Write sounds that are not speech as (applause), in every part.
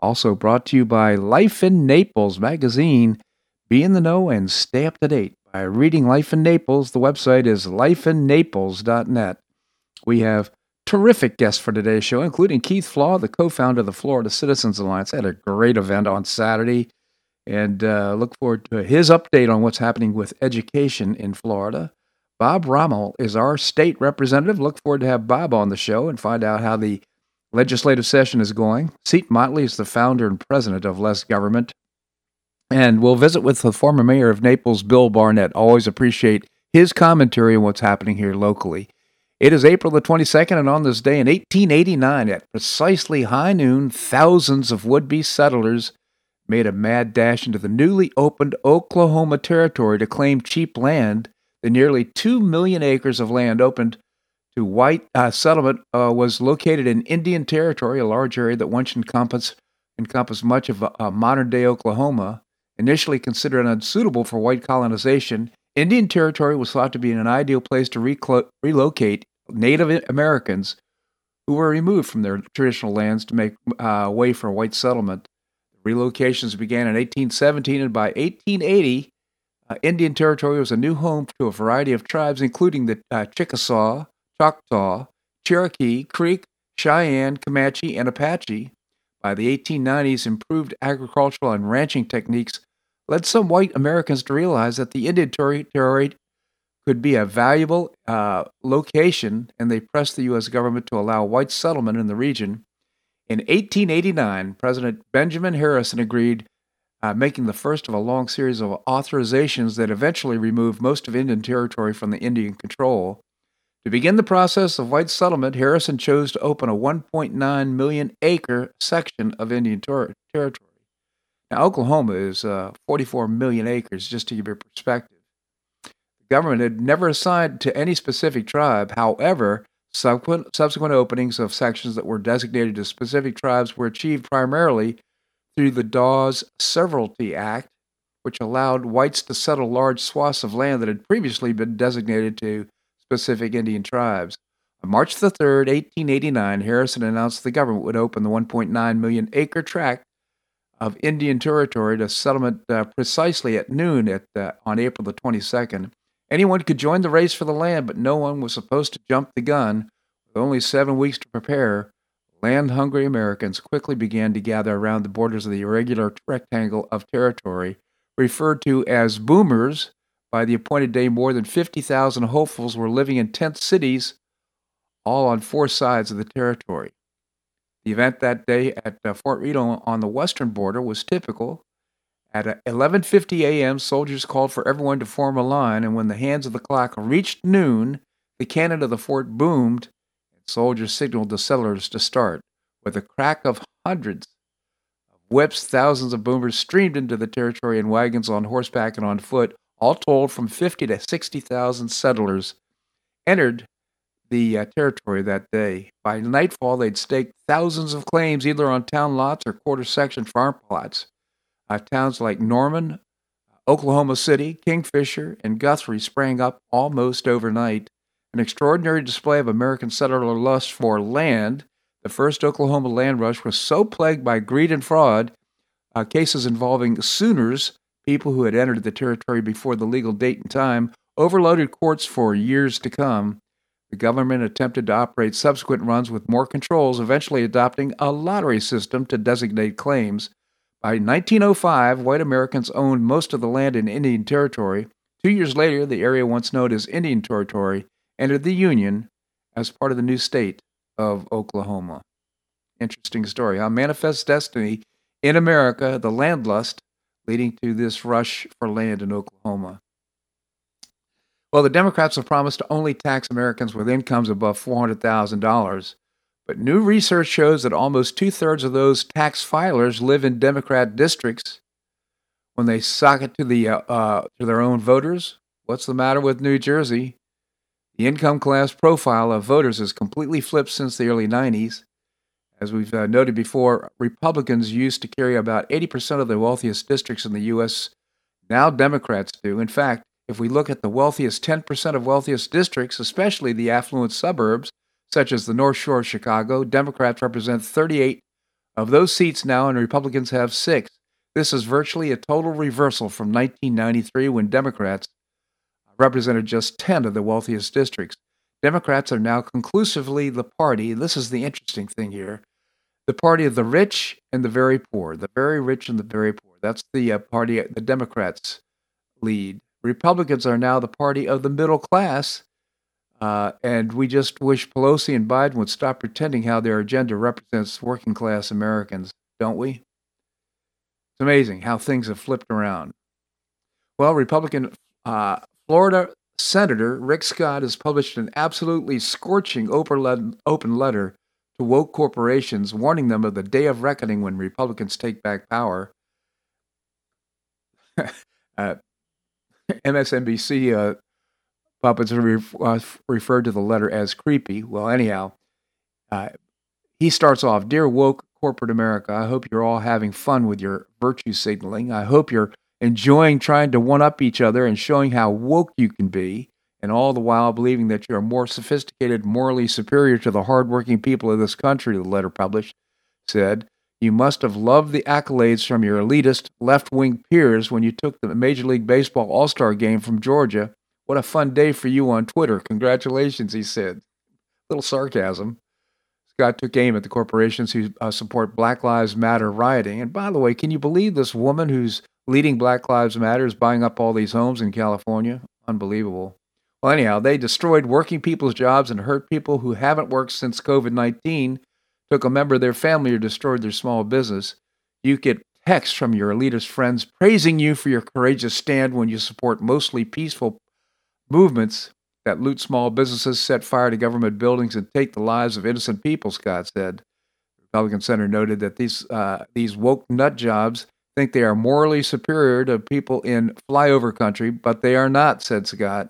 Also brought to you by Life in Naples magazine. Be in the know and stay up to date by reading Life in Naples. The website is lifeinnaples.net. We have terrific guests for today's show, including Keith Flaugh, the co founder of the Florida Citizens Alliance. Had a great event on Saturday and uh, look forward to his update on what's happening with education in Florida. Bob Rommel is our state representative. Look forward to have Bob on the show and find out how the legislative session is going. Seton Motley is the founder and president of Less Government. And we'll visit with the former mayor of Naples, Bill Barnett. Always appreciate his commentary on what's happening here locally. It is April the 22nd, and on this day in 1889, at precisely high noon, thousands of would be settlers made a mad dash into the newly opened Oklahoma Territory to claim cheap land. The nearly 2 million acres of land opened to white uh, settlement uh, was located in Indian Territory, a large area that once encompassed, encompassed much of uh, modern day Oklahoma. Initially considered unsuitable for white colonization, Indian Territory was thought to be an ideal place to reclo- relocate Native Americans who were removed from their traditional lands to make uh, way for white settlement. Relocations began in 1817, and by 1880, uh, Indian Territory was a new home to a variety of tribes, including the uh, Chickasaw, Choctaw, Cherokee, Creek, Cheyenne, Comanche, and Apache. By the 1890s, improved agricultural and ranching techniques led some white Americans to realize that the Indian Territory could be a valuable uh, location, and they pressed the U.S. government to allow white settlement in the region. In 1889, President Benjamin Harrison agreed, uh, making the first of a long series of authorizations that eventually removed most of Indian Territory from the Indian control. To begin the process of white settlement, Harrison chose to open a 1.9 million acre section of Indian ter- territory. Now, Oklahoma is uh, 44 million acres, just to give you a perspective. The government had never assigned to any specific tribe. However, Subsequent, subsequent openings of sections that were designated to specific tribes were achieved primarily through the Dawes Severalty Act, which allowed whites to settle large swaths of land that had previously been designated to specific Indian tribes. On March the 3rd, 1889, Harrison announced the government would open the 1.9 million acre tract of Indian territory to settlement uh, precisely at noon at, uh, on April the 22nd. Anyone could join the race for the land, but no one was supposed to jump the gun. With only seven weeks to prepare, land hungry Americans quickly began to gather around the borders of the irregular rectangle of territory, referred to as boomers. By the appointed day, more than 50,000 hopefuls were living in tent cities, all on four sides of the territory. The event that day at uh, Fort Reno on the western border was typical at 11:50 a.m., soldiers called for everyone to form a line, and when the hands of the clock reached noon, the cannon of the fort boomed, and soldiers signaled the settlers to start. With a crack of hundreds of whips, thousands of boomers streamed into the territory in wagons, on horseback, and on foot. All told, from 50 to 60,000 settlers entered the uh, territory that day. By nightfall, they'd staked thousands of claims either on town lots or quarter section farm plots. Uh, towns like Norman, Oklahoma City, Kingfisher, and Guthrie sprang up almost overnight. An extraordinary display of American settler lust for land. The first Oklahoma land rush was so plagued by greed and fraud, uh, cases involving Sooners, people who had entered the territory before the legal date and time, overloaded courts for years to come. The government attempted to operate subsequent runs with more controls, eventually adopting a lottery system to designate claims. By 1905, white Americans owned most of the land in Indian Territory. Two years later, the area once known as Indian Territory entered the Union as part of the new state of Oklahoma. Interesting story. How manifest destiny in America, the land lust leading to this rush for land in Oklahoma. Well, the Democrats have promised to only tax Americans with incomes above $400,000 But new research shows that almost two thirds of those tax filers live in Democrat districts. When they sock it to the uh, uh, to their own voters, what's the matter with New Jersey? The income class profile of voters has completely flipped since the early 90s. As we've uh, noted before, Republicans used to carry about 80% of the wealthiest districts in the U.S. Now Democrats do. In fact, if we look at the wealthiest 10% of wealthiest districts, especially the affluent suburbs, such as the North Shore of Chicago, Democrats represent 38 of those seats now, and Republicans have six. This is virtually a total reversal from 1993 when Democrats represented just 10 of the wealthiest districts. Democrats are now conclusively the party, this is the interesting thing here, the party of the rich and the very poor, the very rich and the very poor. That's the uh, party the Democrats lead. Republicans are now the party of the middle class, uh, and we just wish Pelosi and Biden would stop pretending how their agenda represents working class Americans, don't we? It's amazing how things have flipped around. Well, Republican uh, Florida Senator Rick Scott has published an absolutely scorching open letter to woke corporations, warning them of the day of reckoning when Republicans take back power. (laughs) uh, MSNBC uh, puppets uh, referred to the letter as creepy. Well, anyhow, uh, he starts off Dear woke corporate America, I hope you're all having fun with your virtue signaling. I hope you're enjoying trying to one up each other and showing how woke you can be, and all the while believing that you're more sophisticated, morally superior to the hardworking people of this country, the letter published said. You must have loved the accolades from your elitist left wing peers when you took the Major League Baseball All Star game from Georgia. What a fun day for you on Twitter. Congratulations, he said. Little sarcasm. Scott took aim at the corporations who uh, support Black Lives Matter rioting. And by the way, can you believe this woman who's leading Black Lives Matters buying up all these homes in California? Unbelievable. Well, anyhow, they destroyed working people's jobs and hurt people who haven't worked since COVID 19 took a member of their family or destroyed their small business. You get texts from your elitist friends praising you for your courageous stand when you support mostly peaceful movements that loot small businesses, set fire to government buildings, and take the lives of innocent people, Scott said. Republican senator noted that these, uh, these woke nut jobs think they are morally superior to people in flyover country, but they are not, said Scott.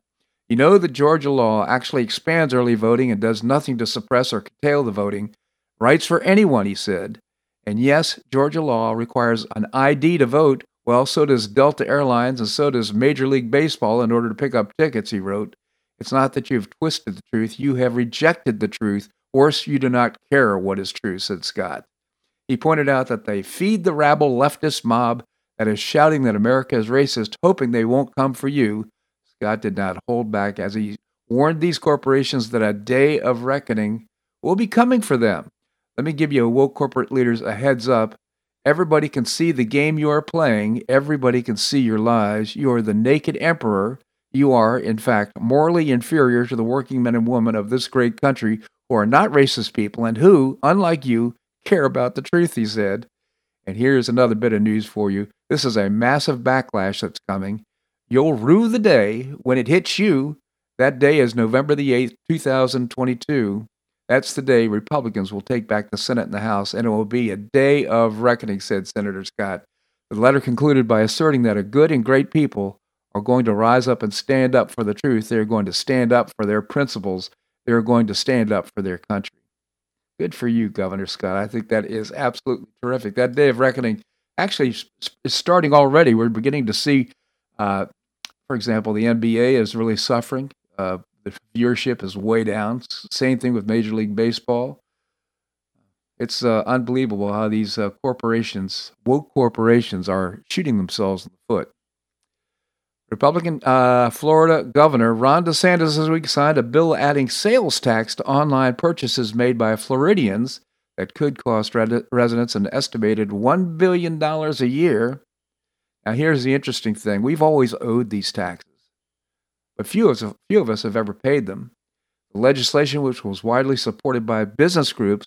You know that Georgia law actually expands early voting and does nothing to suppress or curtail the voting. Rights for anyone, he said. And yes, Georgia law requires an ID to vote. Well, so does Delta Airlines and so does Major League Baseball in order to pick up tickets, he wrote. It's not that you've twisted the truth, you have rejected the truth. Worse, you do not care what is true, said Scott. He pointed out that they feed the rabble leftist mob that is shouting that America is racist, hoping they won't come for you. Scott did not hold back as he warned these corporations that a day of reckoning will be coming for them. Let me give you woke corporate leaders a heads up. Everybody can see the game you are playing. Everybody can see your lies. You are the naked emperor. You are, in fact, morally inferior to the working men and women of this great country who are not racist people and who, unlike you, care about the truth, he said. And here's another bit of news for you. This is a massive backlash that's coming. You'll rue the day when it hits you. That day is November the 8th, 2022. That's the day Republicans will take back the Senate and the House, and it will be a day of reckoning, said Senator Scott. The letter concluded by asserting that a good and great people are going to rise up and stand up for the truth. They're going to stand up for their principles. They're going to stand up for their country. Good for you, Governor Scott. I think that is absolutely terrific. That day of reckoning actually is starting already. We're beginning to see, uh, for example, the NBA is really suffering. Uh, the viewership is way down. Same thing with Major League Baseball. It's uh, unbelievable how these uh, corporations, woke corporations, are shooting themselves in the foot. Republican uh, Florida Governor Ron DeSantis this week signed a bill adding sales tax to online purchases made by Floridians that could cost residents an estimated $1 billion a year. Now, here's the interesting thing we've always owed these taxes but few of, us, few of us have ever paid them. The legislation, which was widely supported by business groups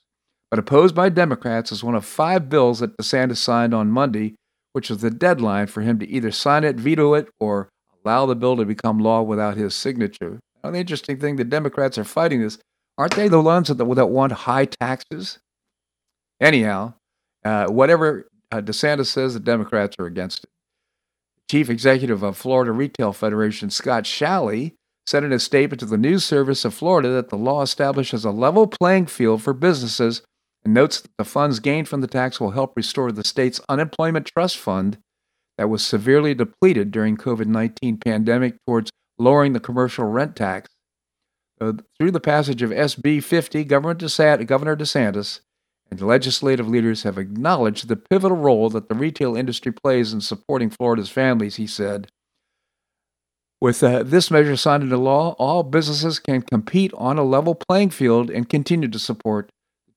but opposed by Democrats, is one of five bills that DeSantis signed on Monday, which was the deadline for him to either sign it, veto it, or allow the bill to become law without his signature. Now, the interesting thing, the Democrats are fighting this, Aren't they the ones that, that want high taxes? Anyhow, uh, whatever uh, DeSantis says, the Democrats are against it. Chief Executive of Florida Retail Federation, Scott Shalley, said in a statement to the news service of Florida that the law establishes a level playing field for businesses and notes that the funds gained from the tax will help restore the state's unemployment trust fund that was severely depleted during COVID-19 pandemic towards lowering the commercial rent tax. Uh, through the passage of SB 50, Governor DeSantis and legislative leaders have acknowledged the pivotal role that the retail industry plays in supporting Florida's families, he said. With uh, this measure signed into law, all businesses can compete on a level playing field and continue to support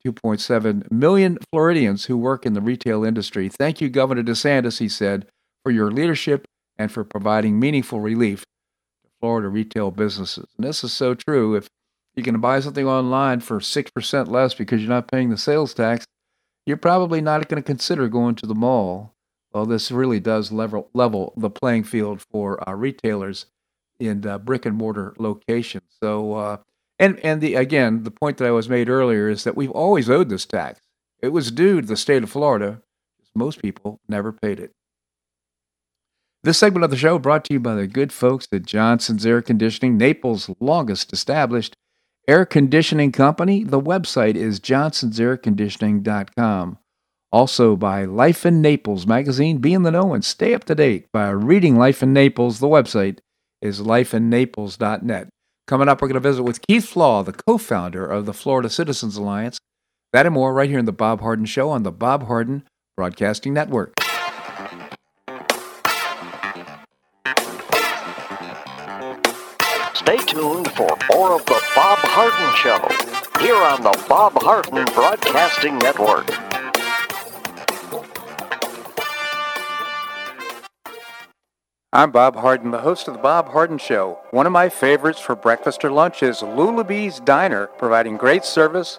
2.7 million Floridians who work in the retail industry. Thank you, Governor DeSantis, he said, for your leadership and for providing meaningful relief to Florida retail businesses. And this is so true. If you can buy something online for 6% less because you're not paying the sales tax, you're probably not going to consider going to the mall. Well, this really does level, level the playing field for uh, retailers in uh, brick and mortar locations. So, uh, and and the again, the point that I was made earlier is that we've always owed this tax. It was due to the state of Florida. Most people never paid it. This segment of the show brought to you by the good folks at Johnson's Air Conditioning, Naples' longest established air conditioning company. The website is johnsonsairconditioning.com. Also by Life in Naples magazine. Be in the know and stay up to date by reading Life in Naples. The website is lifeinnaples.net. Coming up, we're going to visit with Keith Flaugh, the co founder of the Florida Citizens Alliance. That and more right here in The Bob Harden Show on the Bob Harden Broadcasting Network. Stay tuned for more of The Bob Harden Show here on the Bob Harden Broadcasting Network. I'm Bob Harden, the host of The Bob Harden Show. One of my favorites for breakfast or lunch is Lulabee's Diner, providing great service,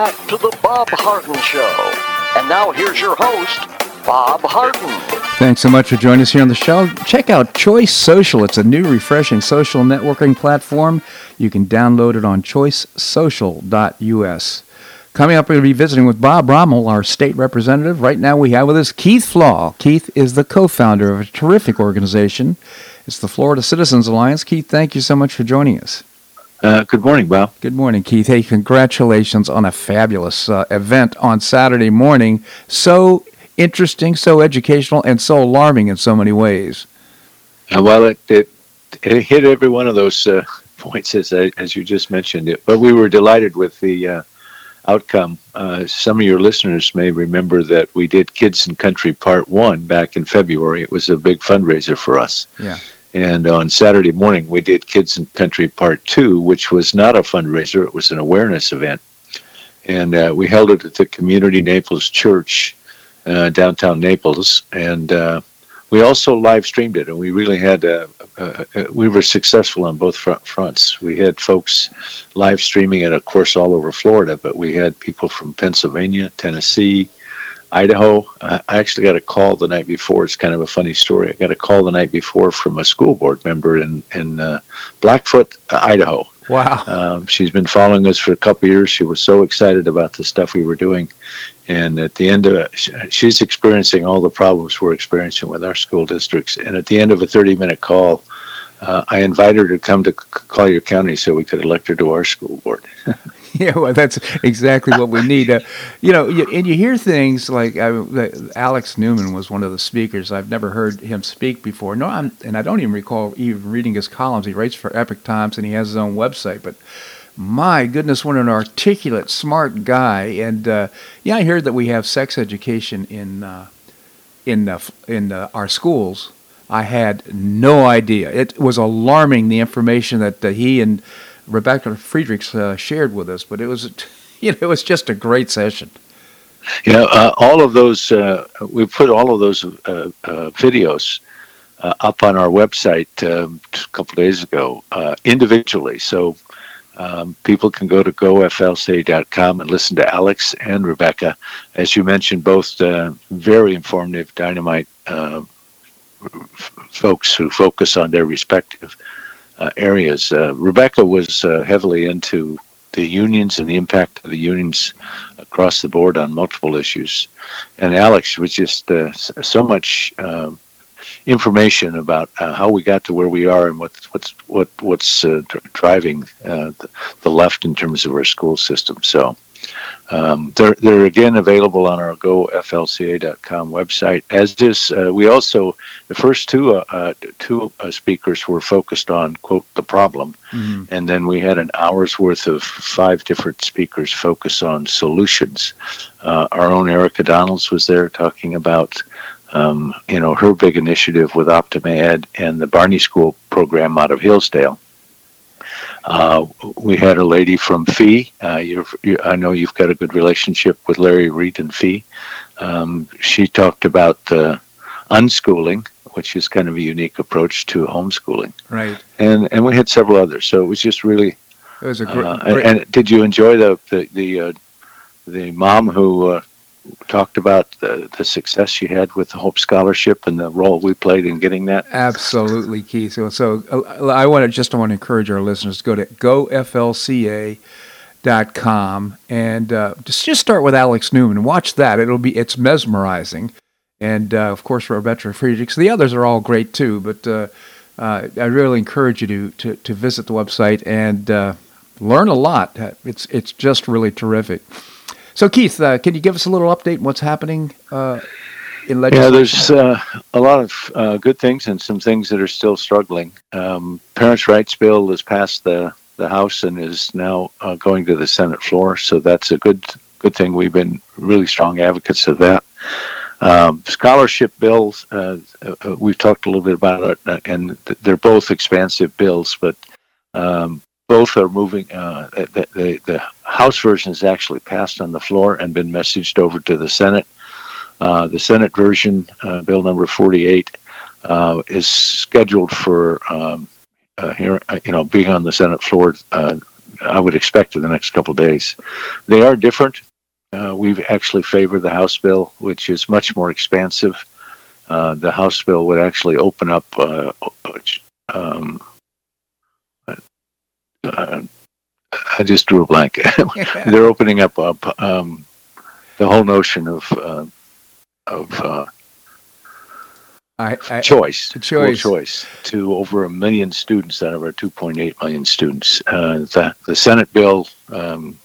Back to the Bob Harden Show. And now here's your host, Bob Harden. Thanks so much for joining us here on the show. Check out Choice Social. It's a new, refreshing social networking platform. You can download it on choicesocial.us. Coming up, we're going to be visiting with Bob Rommel, our state representative. Right now, we have with us Keith Flaugh. Keith is the co founder of a terrific organization. It's the Florida Citizens Alliance. Keith, thank you so much for joining us. Uh, good morning, Bob. Good morning, Keith. Hey, congratulations on a fabulous uh, event on Saturday morning. So interesting, so educational, and so alarming in so many ways. Uh, well, it, it, it hit every one of those uh, (laughs) points as as you just mentioned it, but we were delighted with the uh, outcome. Uh, some of your listeners may remember that we did Kids and Country Part One back in February. It was a big fundraiser for us. Yeah. And on Saturday morning, we did Kids in Country Part Two, which was not a fundraiser; it was an awareness event, and uh, we held it at the Community Naples Church, uh, downtown Naples, and uh, we also live streamed it, and we really had uh, uh, uh, we were successful on both front fronts. We had folks live streaming it, of course, all over Florida, but we had people from Pennsylvania, Tennessee, Idaho. I actually got a call the night before. It's kind of a funny story. I got a call the night before from a school board member in in uh, Blackfoot, Idaho. Wow. Um, she's been following us for a couple years. She was so excited about the stuff we were doing, and at the end of it, she's experiencing all the problems we're experiencing with our school districts. And at the end of a 30 minute call, uh, I invited her to come to Collier County so we could elect her to our school board. (laughs) (laughs) yeah, well, that's exactly what we need. Uh, you know, you, and you hear things like uh, Alex Newman was one of the speakers. I've never heard him speak before. No, I'm, and I don't even recall even reading his columns. He writes for Epoch Times and he has his own website, but my goodness, what an articulate, smart guy. And uh, yeah, I heard that we have sex education in uh, in uh, in uh, our schools. I had no idea. It was alarming the information that he and Rebecca Friedrichs uh, shared with us. But it was, (laughs) you know, it was just a great session. You know, uh, all of those we put all of those videos. up on our website um, a couple days ago individually. So um, people can go to goflca.com and listen to Alex and Rebecca. As you mentioned, both uh, very informative, dynamite uh, folks who focus on their respective uh, areas. Uh, Rebecca was uh, heavily into the unions and the impact of the unions across the board on multiple issues. And Alex was just uh, so much um, information about uh, how we got to where we are and what's what's what what's uh, driving uh, the, left in terms of our school system. So um, they're they're again available on our goflca.com website. As is, uh, we also the first two uh, uh, two speakers were focused on quote the problem, mm-hmm. and then we had an hour's worth of five different speakers focus on solutions. our own Erika Donalds was there talking about um, you know, her big initiative with OptimaEd and the Barney School program out of Hillsdale. Uh, we had a lady from Fee. Uh, you, I know you've got a good relationship with Larry Reed and Fee. Um, she talked about uh, unschooling, which is kind of a unique approach to homeschooling. Right. And and we had several others. So it was just really. It was a great. Uh, and, and, did you enjoy the the the, uh, the mom who uh, talked about the, the success she had with the Hope Scholarship and the role we played in getting that? Absolutely, Keith. So, so uh, I want to just want to encourage our listeners to go to goflca.com and uh, just just start with Alex Newman. Watch that; it'll be it's mesmerizing, and uh, of course Rebecca Friedrichs. The others are all great too, but uh, uh, I really encourage you to, to to visit the website and uh, learn a lot. It's it's just really terrific. So, Keith, uh, can you give us a little update on what's happening uh, in legislation? Yeah, there's uh, a lot of uh, good things and some things that are still struggling. Um, Parents' Rights Bill has passed the, the House and is now uh, going to the Senate floor, so that's a good good thing. We've been really strong advocates of that. Um, scholarship bills, uh, we've talked a little bit about it, and they're both expansive bills, but um, both are moving. Uh, the, the, the, House version has actually passed on the floor and been messaged over to the Senate. Uh, the Senate version, uh, Bill number 48, uh, is scheduled for um, uh, here, uh, you know, being on the Senate floor. I would expect in the next couple days. They are different. we've actually favored the House bill, which is much more expansive. the House bill would actually open up um, uh, I just drew a blank. (laughs) They're opening up, um, the whole notion of uh, of uh, I, I, choice, choice, choice to over a million students out of our 2.8 million students. Uh, the, the Senate bill um,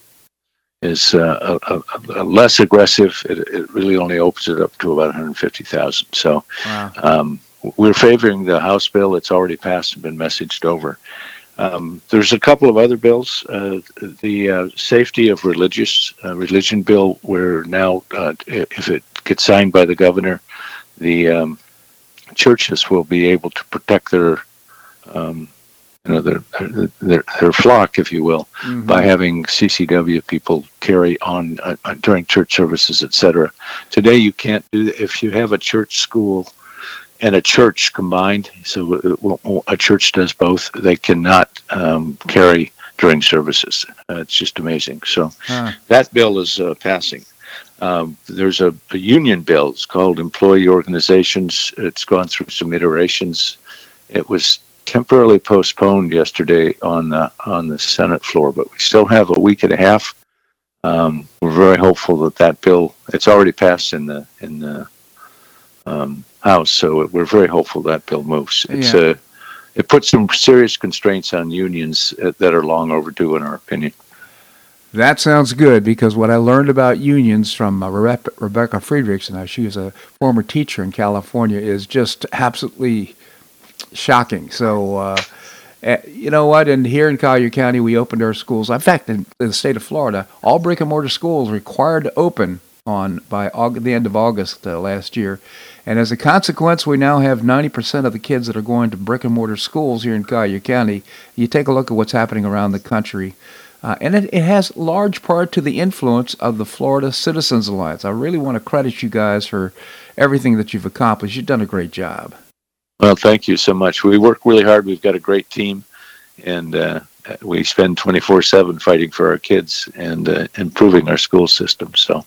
is uh, a, a, a less aggressive. It, it, really only opens it up to about 150,000. So wow. um, we're favoring the House bill. It's already passed and been messaged over. Um, there's a couple of other bills. Uh, the uh, safety of religious uh, religion bill, where now, uh, if it gets signed by the governor, the um, churches will be able to protect their, um, you know, their, their their flock, if you will, mm-hmm. by having CCW people carry on uh, during church services, etc. Today, you can't do that. if you have a church school and a church combined. So a church does both. They cannot um, carry during services. Uh, it's just amazing. So huh. that bill is uh, passing. Um, there's a, a, union bill. It's called Employee Organizations. It's gone through some iterations. It was temporarily postponed yesterday on the on the Senate floor, but we still have a week and a half. Um, we're very hopeful that that bill. It's already passed in the in the um, House, so we're very hopeful that bill moves. It's yeah. a, uh, it puts some serious constraints on unions uh, that are long overdue, in our opinion. That sounds good because what I learned about unions from uh, Rebecca Friedrichs, and she was a former teacher in California, is just absolutely shocking. So, uh, uh, you know what? And here in Collier County, we opened our schools. In fact, in the state of Florida, all brick and mortar schools required to open on by August, the end of August uh, last year. And as a consequence, we now have 90% of the kids that are going to brick and mortar schools here in Collier County. You take a look at what's happening around the country. Uh, and it, it has large part to the influence of the Florida Citizens Alliance. I really want to credit you guys for everything that you've accomplished. You've done a great job. Well, thank you so much. We work really hard. We've got a great team, and uh, we spend 24 7 fighting for our kids and uh, improving our school system. So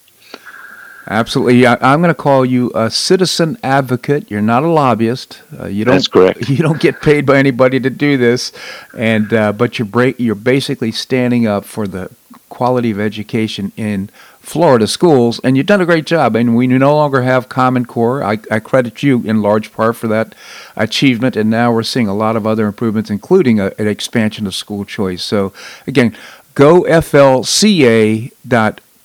Absolutely. I, am going to call you a citizen advocate. You're not a lobbyist. Uh, you don't. That's correct. (laughs) You don't get paid by anybody to do this, and uh, but you're break, You're basically standing up for the quality of education in Florida schools, and you've done a great job. And we no longer have Common Core. I, I credit you in large part for that achievement, and now we're seeing a lot of other improvements, including a, an expansion of school choice. So again, goflca.org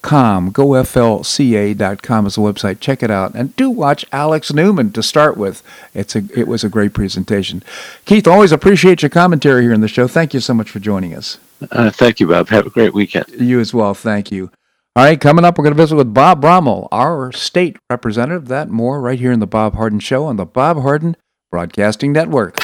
GoFLCA.com. GoFLCA.com is the website. Check it out. And do watch Alex Newman to start with. It's a, it was a great presentation. Keith, always appreciate your commentary here in the show. Thank you so much for joining us. Uh, thank you, Bob. Have a great weekend. You as well. Thank you. All right, coming up, we're going to visit with Bob Rommel, our state representative. That more right here in the Bob Harden Show on the Bob Harden Broadcasting Network.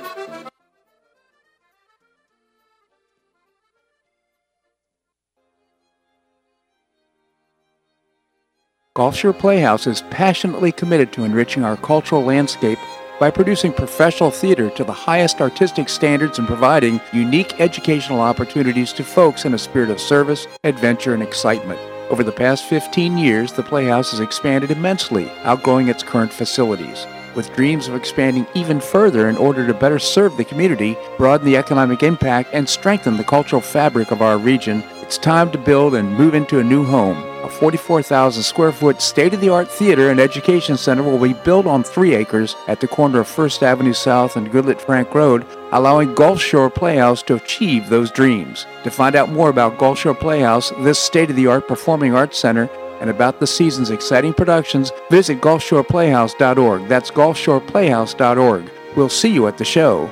Gulf Shore Playhouse is passionately committed to enriching our cultural landscape by producing professional theater to the highest artistic standards and providing unique educational opportunities to folks in a spirit of service, adventure, and excitement. Over the past 15 years, the Playhouse has expanded immensely, outgrowing its current facilities. With dreams of expanding even further in order to better serve the community, broaden the economic impact, and strengthen the cultural fabric of our region, it's time to build and move into a new home. A 44,000 square foot state of the art theater and education center will be built on three acres at the corner of First Avenue South and Goodlette Frank Road, allowing Gulf Shore Playhouse to achieve those dreams. To find out more about Gulf Shore Playhouse, this state of the art performing arts center, and about the season's exciting productions, visit GulfShorePlayhouse.org. That's GulfShorePlayhouse.org. We'll see you at the show.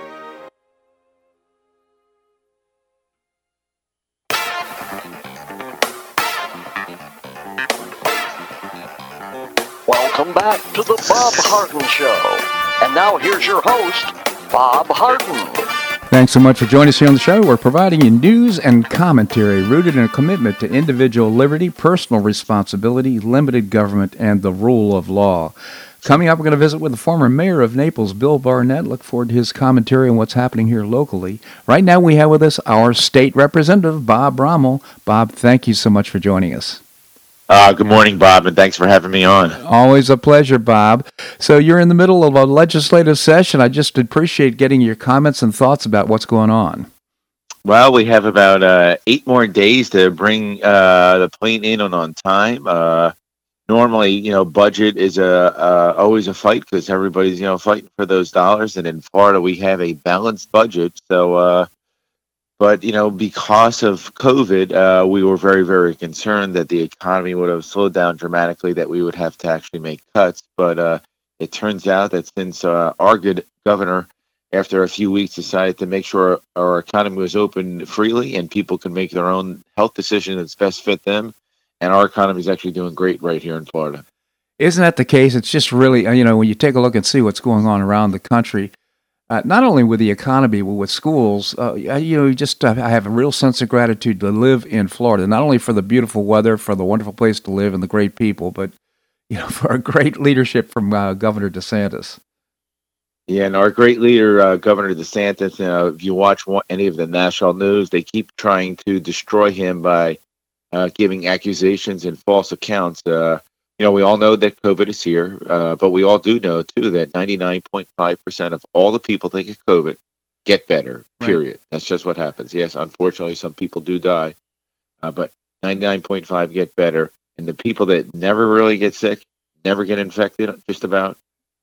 Welcome back to the Bob Harden Show. And now here's your host, Bob Harden. Thanks so much for joining us here on the show. We're providing you news and commentary rooted in a commitment to individual liberty, personal responsibility, limited government, and the rule of law. Coming up, we're going to visit with the former mayor of Naples, Bill Barnett. Look forward to his commentary on what's happening here locally. Right now, we have with us our state representative, Bob Rommel. Bob, thank you so much for joining us. Uh, good morning, Bob, and thanks for having me on. Always a pleasure, Bob. So you're in the middle of a legislative session. I just appreciate getting your comments and thoughts about what's going on. Well, we have about uh, eight more days to bring uh, the plane in on, on time. Uh, normally, you know, budget is a uh, always a fight because everybody's you know fighting for those dollars, and in Florida we have a balanced budget, so uh, but you know, because of COVID, uh, we were very, very concerned that the economy would have slowed down dramatically, that we would have to actually make cuts. But uh, it turns out that since uh, our good governor, after a few weeks, decided to make sure our economy was open freely and people can make their own health decision that's best fit them, and our economy is actually doing great right here in Florida. Isn't that the case? It's just really, you know, when you take a look and see what's going on around the country uh, not only with the economy, but with schools. Uh, you know, just uh, I have a real sense of gratitude to live in Florida, not only for the beautiful weather, for the wonderful place to live, and the great people, but you know, (laughs) for our great leadership from uh, Governor DeSantis. Yeah, and our great leader, uh, Governor DeSantis. if you watch one, any of the national news, they keep trying to destroy him by uh, giving accusations and false accounts you know, we all know that COVID is here, uh, but we all do know too that 99.5% of all the people that get COVID get better. Period. Right. That's just what happens. Yes, unfortunately, some people do die, uh, but 99.5 get better, and the people that never really get sick, never get infected, just about,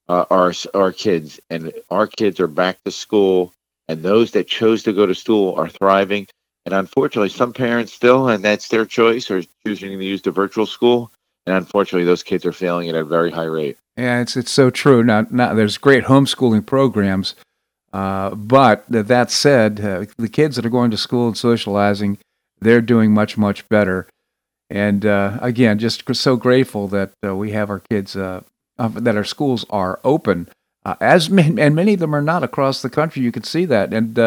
uh, are our kids, and our kids are back to school, and those that chose to go to school are thriving. And unfortunately, some parents still, and that's their choice, are choosing to use the virtual school and unfortunately, those kids are failing at a very high rate. Yeah, it's it's so true. Now, now there's great homeschooling programs, uh, but that said, uh, the kids that are going to school and socializing, they're doing much much better. And uh, again, just so grateful that uh, we have our kids, uh, that our schools are open. Uh, as (laughs) and many of them are not across the country. You can see that, and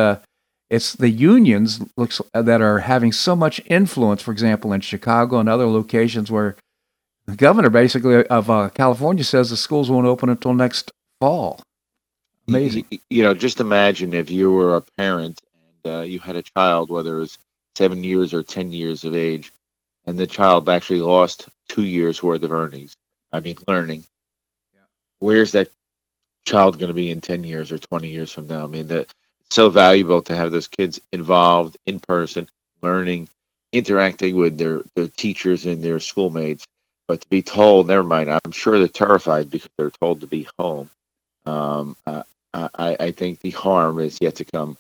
it's the unions looks that are having so much influence. For example, in Chicago and other locations where the governor basically of uh, California says the schools won't open until next fall. Amazing. You know, just imagine if you were a parent and uh, you had a child, whether it was seven years or 10 years of age, and the child actually lost two years worth of earnings. I mean, learning. Yeah. Where's that child going to be in 10 years or 20 years from now? I mean, that it's so valuable to have those kids involved in person, learning, interacting with their, their teachers and their schoolmates but to be told, never mind, I'm sure they're terrified because they're told to be home. Um, uh, I, I think the harm is yet to come.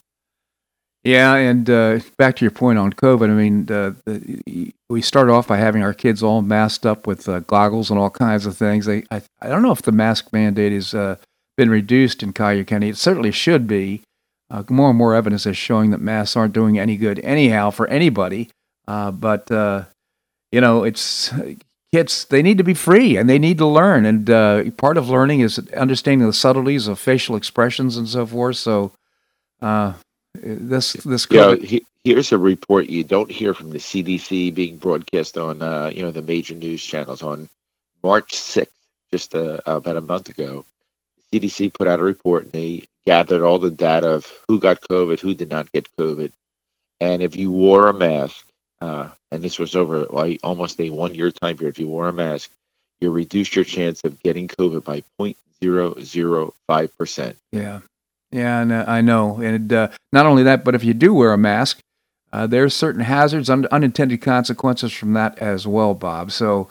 Yeah, and uh, back to your point on COVID, I mean, uh, the, we started off by having our kids all masked up with uh, goggles and all kinds of things. They, I, I don't know if the mask mandate has uh, been reduced in Collier County. It certainly should be. Uh, more and more evidence is showing that masks aren't doing any good anyhow for anybody. but you know, it's kids they need to be free and they need to learn and uh, part of learning is understanding the subtleties of facial expressions and so forth so uh, this this yeah, he, here's a report you don't hear from the cdc being broadcast on uh, you know the major news channels. On march 6th just uh, about a month ago the cdc put out a report and they gathered all the data of who got covid who did not get covid. And if you wore a mask uh, and this was over like almost a one year time period. If you wore a mask, you reduced your chance of getting COVID by 0.005%. Yeah. Yeah, and uh, I know. And uh, not only that, but if you do wear a mask, uh, there's certain hazards, un- unintended consequences from that as well, Bob. So,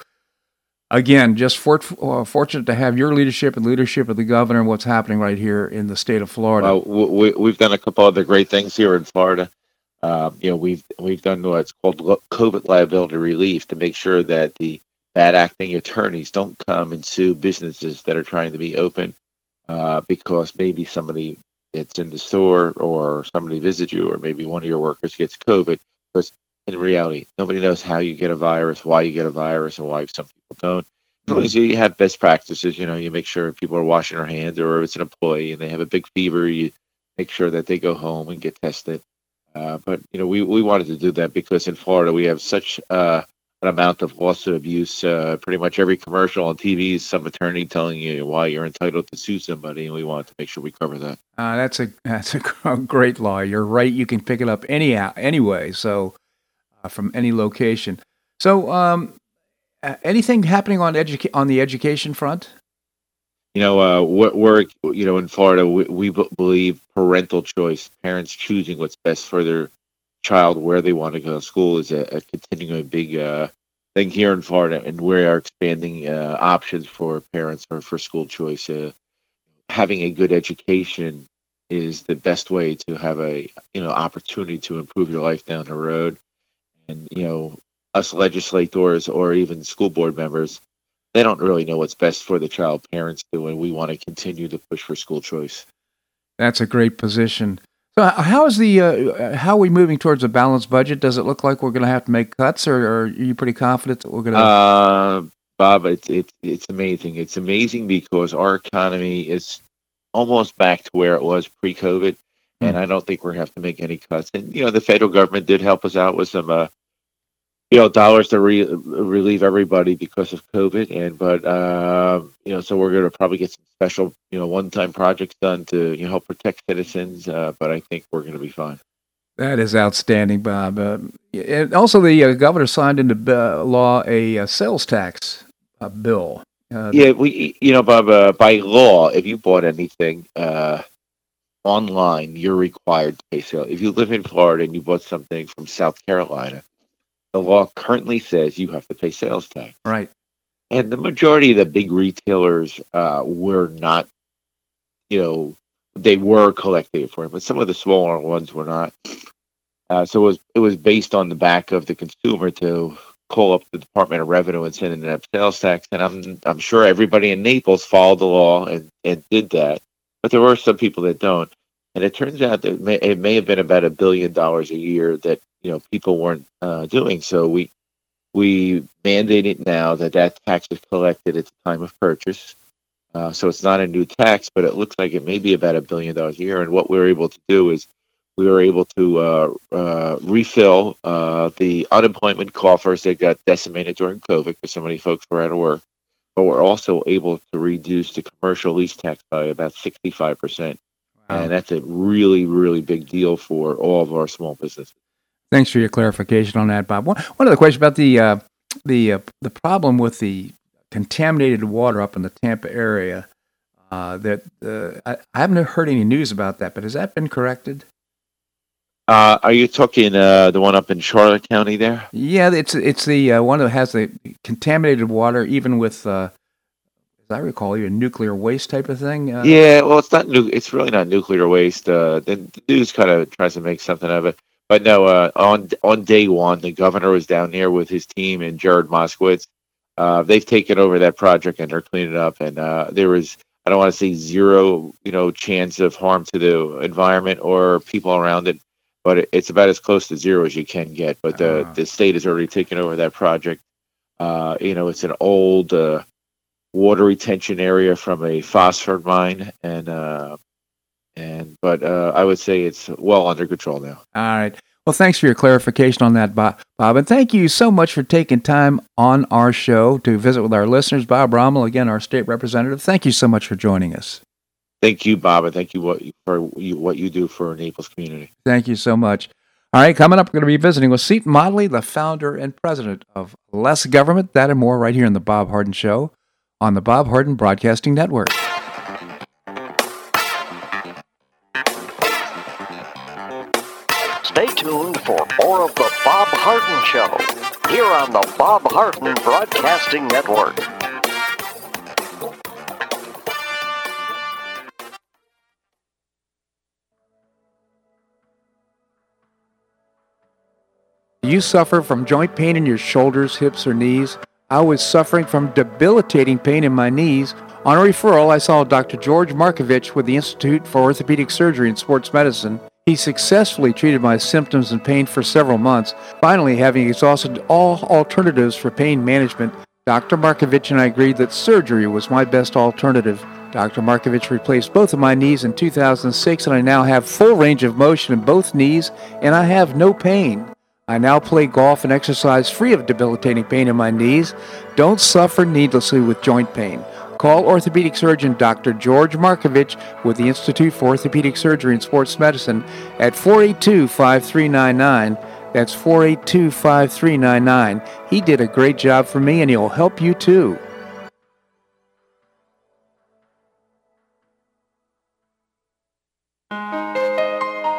again, just for, uh, fortunate to have your leadership and leadership of the governor and what's happening right here in the state of Florida. We, we've done a couple other great things here in Florida. Um, you know, we've we've done what's called COVID liability relief to make sure that the bad acting attorneys don't come and sue businesses that are trying to be open uh, because maybe somebody that's in the store or somebody visits you or maybe one of your workers gets COVID. Because in reality, nobody knows how you get a virus, why you get a virus, and why some people don't. Long as you have best practices, you know, you make sure people are washing their hands, or if it's an employee and they have a big fever, you make sure that they go home and get tested. Uh, but you know, we, we wanted to do that because in Florida we have such uh, an amount of lawsuit abuse. Uh, pretty much every commercial on TV is some attorney telling you why you're entitled to sue somebody, and we wanted to make sure we cover that. Uh, that's a that's a (laughs) great law. You're right. You can pick it up any anyway. So uh, from any location. So um, anything happening on educa- on the education front? You know, uh, we're, you know in Florida we, we believe parental choice, parents choosing what's best for their child where they want to go to school is a, a continuing big uh, thing here in Florida, and we are expanding uh, options for parents for, for school choice. Uh, having a good education is the best way to have a you know opportunity to improve your life down the road. And you know, us legislators or even school board members, they don't really know what's best for the child. Parents do, and we want to continue to push for school choice. That's a great position. So, how is the uh, how are we moving towards a balanced budget? Does it look like we're going to have to make cuts, or, or, are you pretty confident that we're going to? Uh, Bob, it's it's it's amazing. It's amazing because our economy is almost back to where it was pre-COVID, mm-hmm. and I don't think we're going to have to make any cuts. And you know, the federal government did help us out with some uh, you know dollars to re- relieve everybody because of COVID, and but uh, you know, so we're going to probably get some special you know one-time projects done to you know help protect citizens. Uh, but I think we're going to be fine. That is outstanding, Bob. Uh, and also, the uh, governor signed into uh, law a, uh, sales tax bill. yeah, we you know, Bob, by law, if you bought anything online, you're required to pay sales. If you live in Florida and you bought something from South Carolina the law currently says you have to pay sales tax. Right. And the majority of the big retailers uh, were not, you know, they were collecting it for it, but some of the smaller ones were not. Uh, so it was it was based on the back of the consumer to call up the Department of Revenue and send in that sales tax. And I'm I'm sure everybody in Naples followed the law and, and did that, but there were some people that don't. And it turns out that it may, it may have been about a billion dollars a year that you know people weren't uh, doing. So we we mandate it now that that tax is collected at the time of purchase. Uh, so it's not a new tax, but it looks like it may be about a billion dollars a year. And what we're able to do is we were able to uh, uh, refill uh, the unemployment coffers that got decimated during COVID because so many folks were out of work. But we're also able to reduce the commercial lease tax by about 65%. Wow. And that's a really, really big deal for all of our small businesses. Thanks for your clarification on that, Bob. One, one other question about the uh, the uh, the problem with the contaminated water up in the Tampa area. Uh, that uh, I, I, haven't heard any news about that, but has that been corrected? Uh, are you talking uh, the one up in Charlotte County there? Yeah, it's it's the one that has the contaminated water, even with as I recall, a nuclear waste type of thing. yeah, well, it's not new. It's really not nuclear waste. the, the news kind of tries to make something of it. But no, uh, on on day one, the governor was down here with his team and Jared Moskowitz. Uh, they've taken over that project and they're cleaning it up. And uh, there was, I don't want to say zero, you know, chance of harm to the environment or people around it, but it, it's about as close to zero as you can get. But the uh-huh. the state has already taken over that project. Uh, you know, it's an old uh, water retention area from a phosphor mine, and uh, and but uh, I would say it's well under control now. All right. Well, thanks for your clarification on that, Bob. Bob, And thank you so much for taking time on our show to visit with our listeners. Bob Rommel, again, our state representative. Thank you so much for joining us. Thank you, Bob, and thank you what for what you do for Naples community. Thank you so much. All right, coming up, we're going to be visiting with Seton Motley, the founder and president of Less Government. That and more right here in the Bob Harden Show on the Bob Harden Broadcasting Network. Tuned for more of the Bob Harden Show here on the Bob Harden Broadcasting Network. You suffer from joint pain in your shoulders, hips, or knees? I was suffering from debilitating pain in my knees. On a referral, I saw Dr. George Markovich with the Institute for Orthopedic Surgery and Sports Medicine he successfully treated my symptoms and pain for several months. Finally, having exhausted all alternatives for pain management, Dr. Markovich and I agreed that surgery was my best alternative. Dr. Markovich replaced both of my knees in 2006, and I now have full range of motion in both knees, and I have no pain. I now play golf and exercise free of debilitating pain in my knees. Don't suffer needlessly with joint pain. Call orthopedic surgeon Dr. George Markovich with the Institute for Orthopedic Surgery and Sports Medicine at 482 5399. That's 482 5399. He did a great job for me and he'll help you too.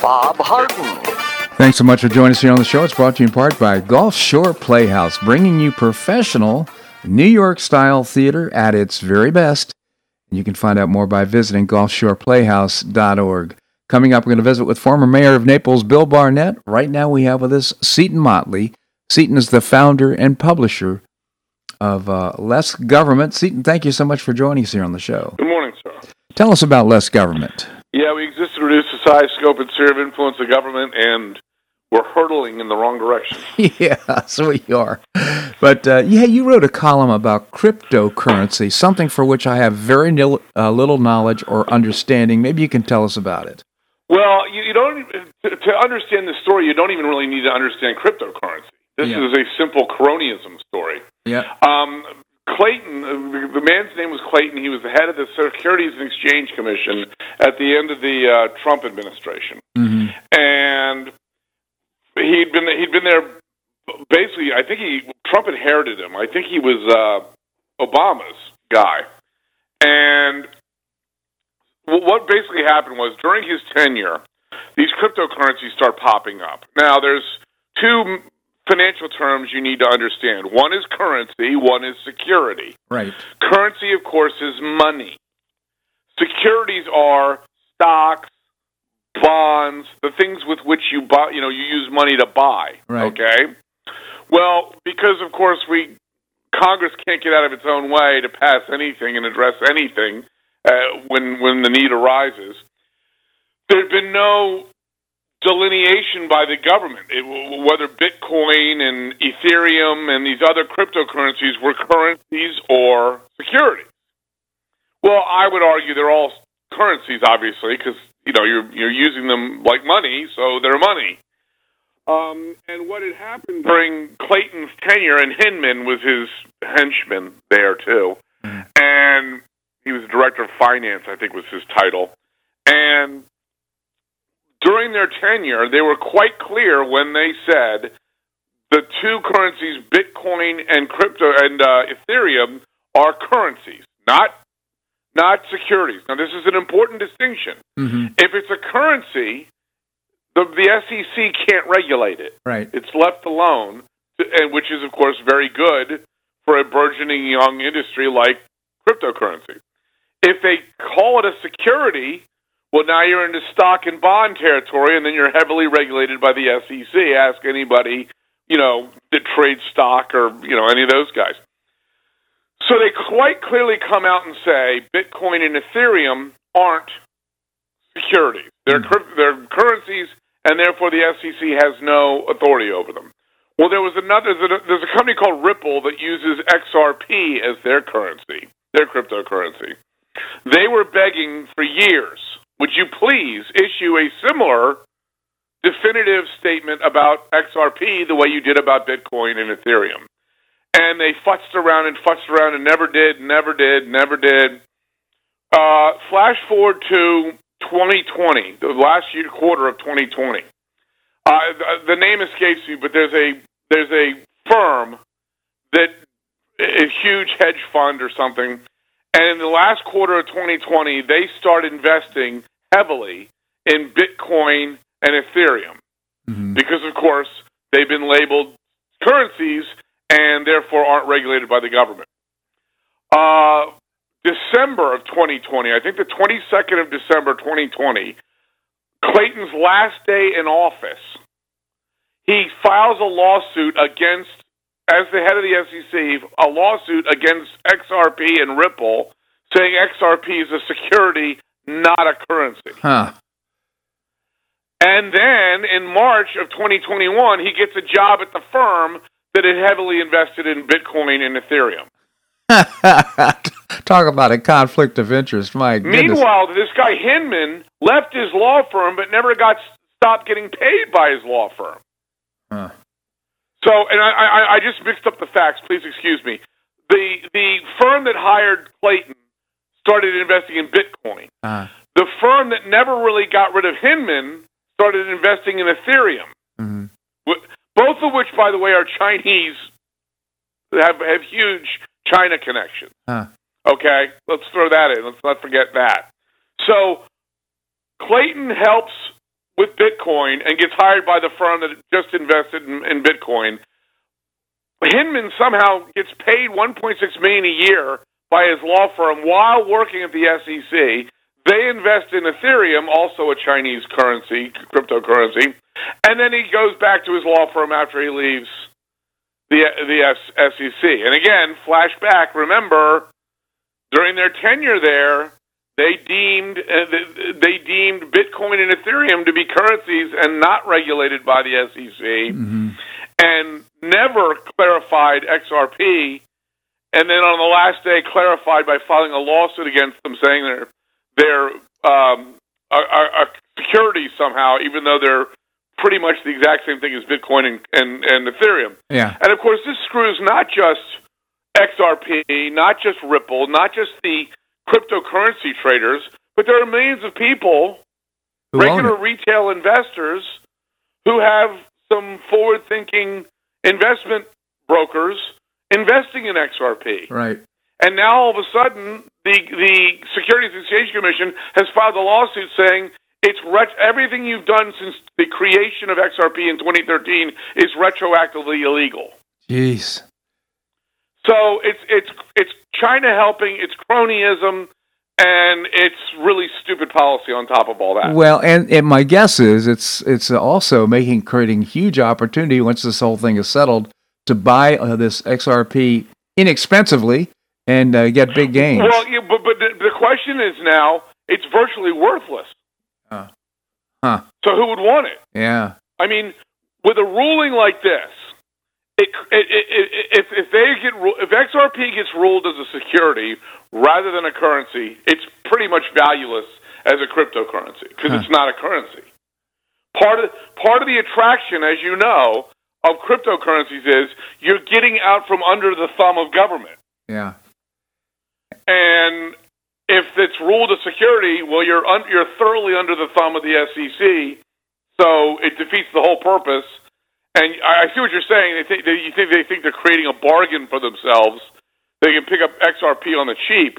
Bob Harden. Thanks so much for joining us here on the show. It's brought to you in part by Gulf Shore Playhouse, bringing you professional New York style theater at its very best. You can find out more by visiting gulfshoreplayhouse.org. Coming up, we're going to visit with former mayor of Naples, Bill Barnett. Right now, we have with us Seton Motley. Seton is the founder and publisher of uh, Less Government. Seton, thank you so much for joining us here on the show. Good morning, sir. Tell us about Less Government. Yeah, we exist to reduce the size, scope, and sphere of influence of government, and we're hurtling in the wrong direction. (laughs) yeah, so we are. But uh, yeah, you wrote a column about cryptocurrency, something for which I have very nil, uh, little knowledge or understanding. Maybe you can tell us about it. Well, you, you don't to, to, understand the story. You don't even really need to understand cryptocurrency. This yeah. is a simple cronyism story. Yeah. Um, Clayton, uh, the man's name was Clayton. He was the head of the Securities and Exchange Commission at the end of the uh, Trump administration, mm-hmm. and he'd been he'd been there. Basically, I think he Trump inherited him. I think he was uh, Obama's guy, and what basically happened was during his tenure, these cryptocurrencies start popping up. Now, there's two financial terms you need to understand. One is currency, one is security. Right. Currency, of course, is money. Securities are stocks, bonds, the things with which you buy, you know, you use money to buy. Right. Okay. Well, because of course we Congress can't get out of its own way to pass anything and address anything uh, when when the need arises. There's been no delineation by the government, it, whether Bitcoin and Ethereum and these other cryptocurrencies were currencies or securities. Well, I would argue they're all currencies, obviously, because you know you're you're using them like money, so they're money. Um, and what had happened during Clayton's tenure, and Hinman was his henchman there too, mm. and he was director of finance, I think was his title. And during their tenure, they were quite clear when they said the two currencies, Bitcoin and crypto and uh, Ethereum, are currencies, not not securities. Now, this is an important distinction. Mm-hmm. If it's a currency, the, the SEC can't regulate it. Right. It's left alone, and which is, of course, very good for a burgeoning young industry like cryptocurrency. If they call it a security, well, now you're into stock and bond territory, and then you're heavily regulated by the SEC. Ask anybody, you know, that trades stock or you know any of those guys. So they quite clearly come out and say Bitcoin and Ethereum aren't securities; they're mm-hmm. they're currencies, and therefore the SEC has no authority over them. Well, there was another. There's a company called Ripple that uses XRP as their currency, their cryptocurrency. They were begging for years would you please issue a similar definitive statement about XRP the way you did about Bitcoin and Ethereum? and they futzed around and futzed around and never did, never did, never did. Uh, flash forward to 2020, the last year quarter of 2020. Uh, the, the name escapes me, but there's a there's a firm that a huge hedge fund or something, and in the last quarter of 2020, they started investing heavily in Bitcoin and Ethereum Mhm. because, of course, they've been labeled currencies and therefore aren't regulated by the government. Uh, December of 2020, I think the 22nd of December 2020, Clayton's last day in office, he files a lawsuit against, as the head of the SEC, a lawsuit against XRP and Ripple, saying XRP is a security, not a currency. Huh. And then in March of 2021, he gets a job at the firm that had heavily invested in Bitcoin and Ethereum. (laughs) Talk about a conflict of interest. Mike. Meanwhile, this guy Hinman left his law firm but never got stopped getting paid by his law firm. Huh. So, and I, I, I just mixed up the facts. Please excuse me. The the firm that hired Clayton started investing in Bitcoin. Uh, The firm that never really got rid of Hinman started investing in Ethereum. mhm. Both of which, by the way, are Chinese, have have huge China connections. Huh. Okay, let's throw that in. Let's not forget that. So Clayton helps with Bitcoin and gets hired by the firm that just invested in, in Bitcoin. Hinman somehow gets paid 1.6 million a year by his law firm while working at the SEC. They invest in Ethereum, also a Chinese currency, cryptocurrency, and then he goes back to his law firm after he leaves the the SEC. And again, flashback. Remember, during their tenure there, they deemed uh, they deemed Bitcoin and Ethereum to be currencies and not regulated by the SEC, Mhm. and never clarified XRP. And then on the last day, clarified by filing a lawsuit against them, saying they're they're um, a, a, a security somehow, even though they're pretty much the exact same thing as Bitcoin and, and, and Ethereum. Yeah. And of course, this screws not just XRP, not just Ripple, not just the cryptocurrency traders, but there are millions of people, Who regular retail investors, who have some forward thinking investment brokers investing in XRP. Right. And now all of a sudden, the the Securities and Exchange Commission has filed a lawsuit saying it's ret- everything you've done since the creation of XRP in 2013 is retroactively illegal. Jeez. So it's it's it's China helping, it's cronyism, and it's really stupid policy on top of all that. Well, and, and my guess is it's it's also making creating huge opportunity once this whole thing is settled to buy uh, this XRP inexpensively and uh, get big gains. Well, yeah, but but the, the question is now it's virtually worthless. Uh, huh. So who would want it? Yeah. I mean, with a ruling like this, it, it, if if they get if XRP gets ruled as a security rather than a currency, it's pretty much valueless as a cryptocurrency because Huh. it's not a currency. Part of part of the attraction, as you know, of cryptocurrencies is you're getting out from under the thumb of government. Yeah. And if it's ruled a security, well, you're un- you're thoroughly under the thumb of the SEC, so it defeats the whole purpose. And I see what you're saying. They think they, you think they think they're creating a bargain for themselves. They can pick up XRP on the cheap.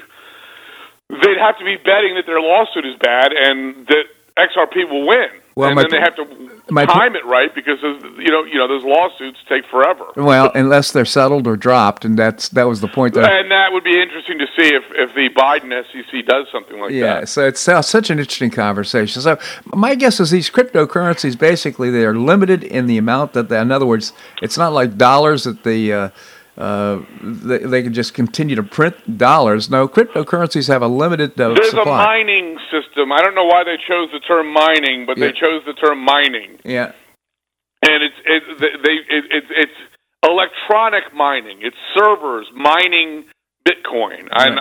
They'd have to be betting that their lawsuit is bad and that XRP will win. Well, and my then they have to my time it right because you know you know those lawsuits take forever. Well, unless they're settled or dropped, and that's that was the point. That And that would be interesting to see if, if the Biden SEC does something like yeah, that. Yeah, so it's uh, such an interesting conversation. So my guess is these cryptocurrencies basically they are limited in the amount that, they, in other words, it's not like dollars that the uh, uh, they, they can just continue to print dollars. No, cryptocurrencies have a limited uh, There's supply. a mining system. I don't know why they chose the term mining, but Yeah. they chose the term mining, yeah, and it's it, they it, it's it's electronic mining. It's servers mining Bitcoin. And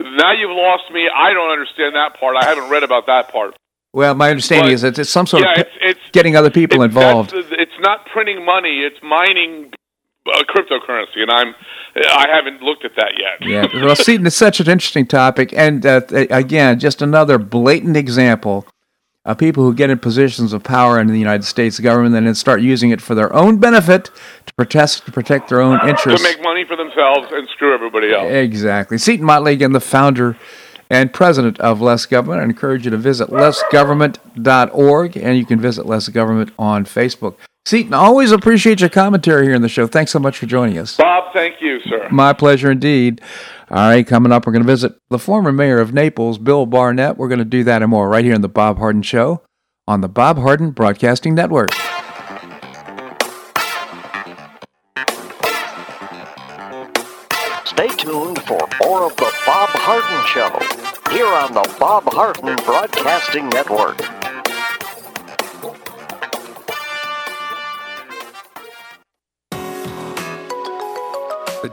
now you've lost me. I don't understand that part. I haven't read about that part. Well, my understanding But- is that it's some sort yeah, of it's it's getting other people it's, involved. it's not printing money. It's mining uh, cryptocurrency, and I'm I haven't looked at that yet. yeah, (laughs) well, Seton, it's such an interesting topic, and uh, again, just another blatant example of people who get in positions of power in the United States government and then start using it for their own benefit to protest to protect their own interests to make money for themselves and screw everybody else. Exactly. Seton Motley, again, the founder and president of Less Government. I encourage you to visit lessgovernment.org, and you can visit Less Government on Facebook. Seton, always appreciate your commentary here in the show. Thanks so much for joining us. Bob, thank you, sir. My pleasure indeed. All right, coming up, we're going to visit the former mayor of Naples, Bill Barnett. We're going to do that and more right here in the Bob Harden Show on the Bob Harden Broadcasting Network. Stay tuned for more of the Bob Harden Show here on the Bob Harden Broadcasting Network.